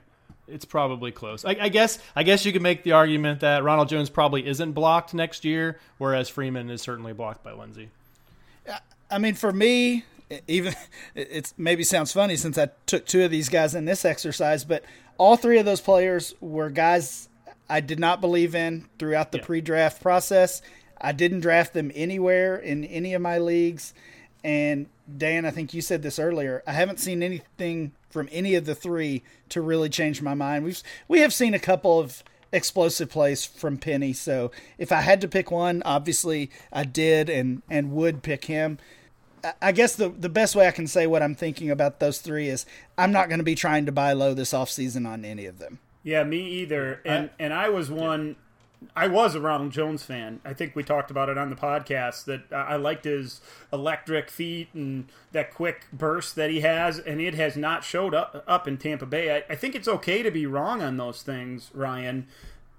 But it's probably close. I, I, guess. I guess you could make the argument that Ronald Jones probably isn't blocked next year, whereas Freeman is certainly blocked by Lindsay. I mean, for me, even (laughs) it maybe sounds funny since I took two of these guys in this exercise, but all three of those players were guys I did not believe in throughout the yeah. pre-draft process. I didn't draft them anywhere in any of my leagues. And Dan, I think you said this earlier. I haven't seen anything from any of the three to really change my mind. We've we have seen a couple of explosive plays from Penny. So if I had to pick one, obviously I did and and would pick him. I guess the the best way I can say what I'm thinking about those three is I'm not going to be trying to buy low this offseason on any of them. Yeah, me either. And I, and I was one I was a Ronald Jones fan. I think we talked about it on the podcast that I liked his electric feet and that quick burst that he has, and it has not showed up up in Tampa Bay. I, I think it's okay to be wrong on those things, Ryan.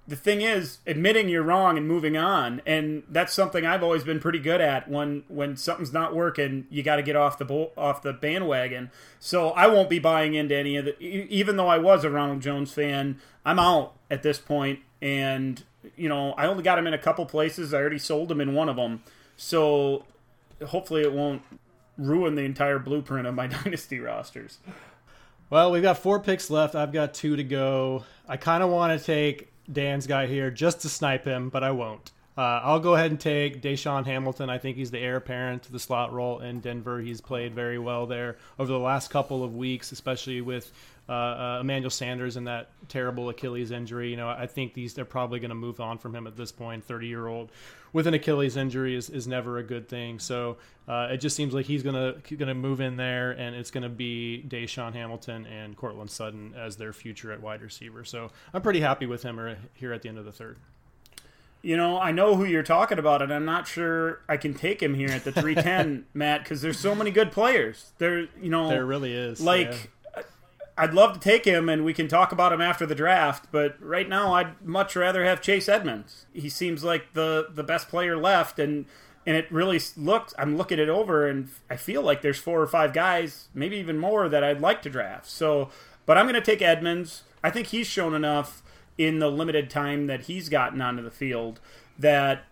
The thing is, admitting you're wrong and moving on, and that's something I've always been pretty good at. When when something's not working, you got to get off the bo- off the bandwagon. So I won't be buying into any of the. Even though I was a Ronald Jones fan, I'm out at this point, and you know, I only got him in a couple places. I already sold him in one of them. So hopefully it won't ruin the entire blueprint of my (laughs) dynasty rosters. Well, we've got four picks left. I've got two to go. I kind of want to take Dan's guy here just to snipe him, but I won't. Uh, I'll go ahead and take DaeSean Hamilton. I think he's the heir apparent to the slot role in Denver. He's played very well there over the last couple of weeks, especially with uh, uh, Emmanuel Sanders and that terrible Achilles injury. You know, I think these they're probably going to move on from him at this point. Thirty year old with an Achilles injury is, is never a good thing. So uh, it just seems like he's gonna gonna move in there, and it's gonna be DaeSean Hamilton and Courtland Sutton as their future at wide receiver. So I'm pretty happy with him here at the end of the third. You know, I know who you're talking about, and I'm not sure I can take him here at the 310, (laughs) Matt, because there's so many good players. There, you know, there really is. Like, yeah I'd love to take him and we can talk about him after the draft, but right now I'd much rather have Chase Edmonds. He seems like the the best player left and and it really looks I'm looking it over and I feel like there's four or five guys, maybe even more that I'd like to draft. So, but I'm going to take Edmonds. I think he's shown enough in the limited time that he's gotten onto the field that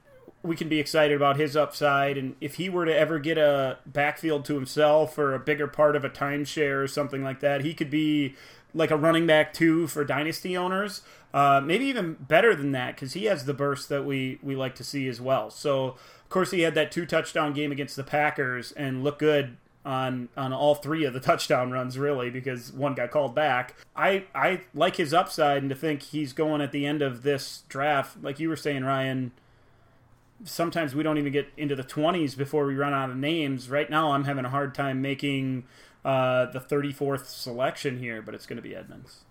we can be excited about his upside. And if he were to ever get a backfield to himself or a bigger part of a timeshare or something like that, he could be like a running back too for dynasty owners. Uh, maybe even better than that because he has the burst that we we like to see as well. So of course he had that two touchdown game against the Packers and looked good on on all three of the (laughs) touchdown runs really because one got called back. I I like his upside and to think he's going at the end of this draft like you were saying Ryan sometimes we don't even get into the 20s before we run out of names. Right now, I'm having a hard time making uh, the 34th selection here, but it's going to be Edmonds.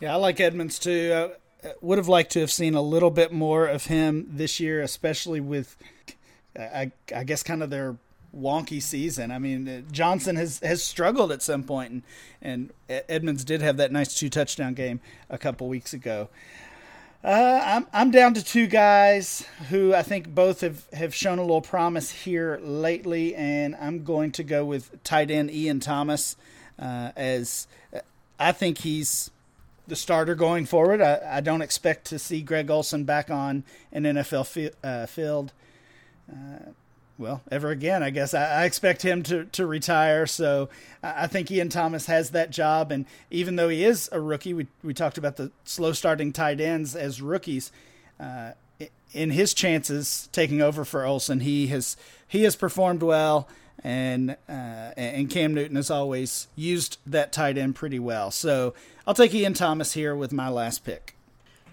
Yeah, I like Edmonds too. I would have liked to have seen a little bit more of him this year, especially with, I, I guess, kind of their wonky season. I mean, uh, Johnson has, has struggled at some point, and, and Edmonds did have that nice two touchdown game a couple weeks ago. Uh, I'm I'm down to two guys who I think both have, have shown a little promise here lately, and I'm going to go with tight end Ian Thomas uh, as I think he's the starter going forward. I, I, don't expect to see Greg Olsen back on an NFL fi- uh, field. Well, ever again, I guess. I, I, expect him to, to retire. So I think Ian Thomas has that job. And even though he is a rookie, we, we talked about the slow starting tight ends as rookies. Uh, in his chances taking over for Olsen, he has he has performed well. and uh, and Cam Newton has always used that tight end pretty well. So I'll take Ian Thomas here with my last pick.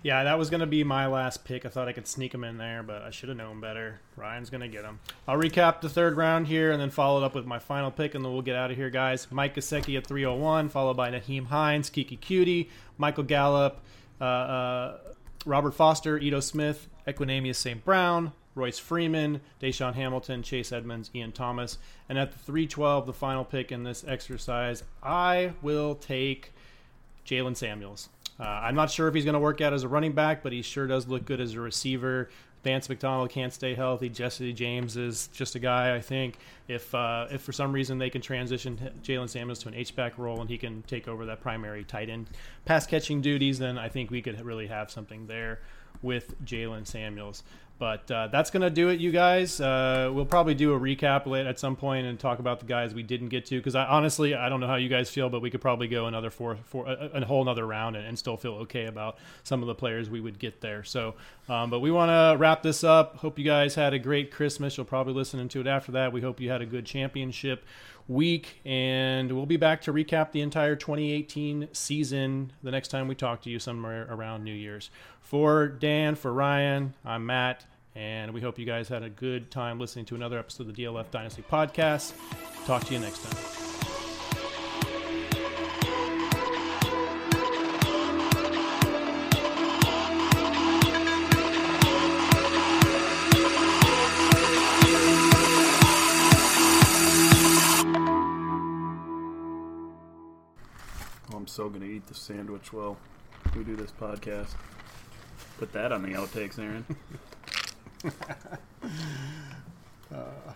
Yeah, that was going to be my last pick. I thought I could sneak him in there, but I should have known better. Ryan's going to get him. I'll recap the third round here and then follow it up with my final pick, and then we'll get out of here, guys. Mike Gesicki at 301, followed by Nyheim Hines, Keke Coutee, Michael Gallup, uh, uh, Robert Foster, Ito Smith, Equanimeous St. Brown, Royce Freeman, DaeSean Hamilton, Chase Edmonds, Ian Thomas. And at the 312, the final pick in this exercise, I will take Jaylen Samuels. Uh, I'm not sure if he's going to work out as a running back, but he sure does look good as a receiver. Vance McDonald can't stay healthy. Jesse James is just a guy. I think if uh, if for some reason they can transition Jaylen Samuels to an H back role and he can take over that primary tight end pass catching duties, then I think we could really have something there with Jaylen Samuels. But uh, that's going to do it, you guys. Uh, we'll probably do a recap late at some point and talk about the guys we didn't get to. Because I, honestly, I don't know how you guys feel, but we could probably go another four, four a, a whole another round and, and, still feel okay about some of the players we would get there. So, um, but we want to wrap this up. Hope you guys had a great Christmas. You'll probably listen to it after that. We hope you had a good championship week, and we'll be back to recap the entire 2018 season the next time we talk to you somewhere around New Year's. For Dan, for Ryan, I'm Matt. And we hope you guys had a good time listening to another episode of the DLF Dynasty podcast. Talk to you next time. Oh, I'm so gonna eat the sandwich while we do this podcast. Put that on the outtakes, Aaron. (laughs) (laughs) uh.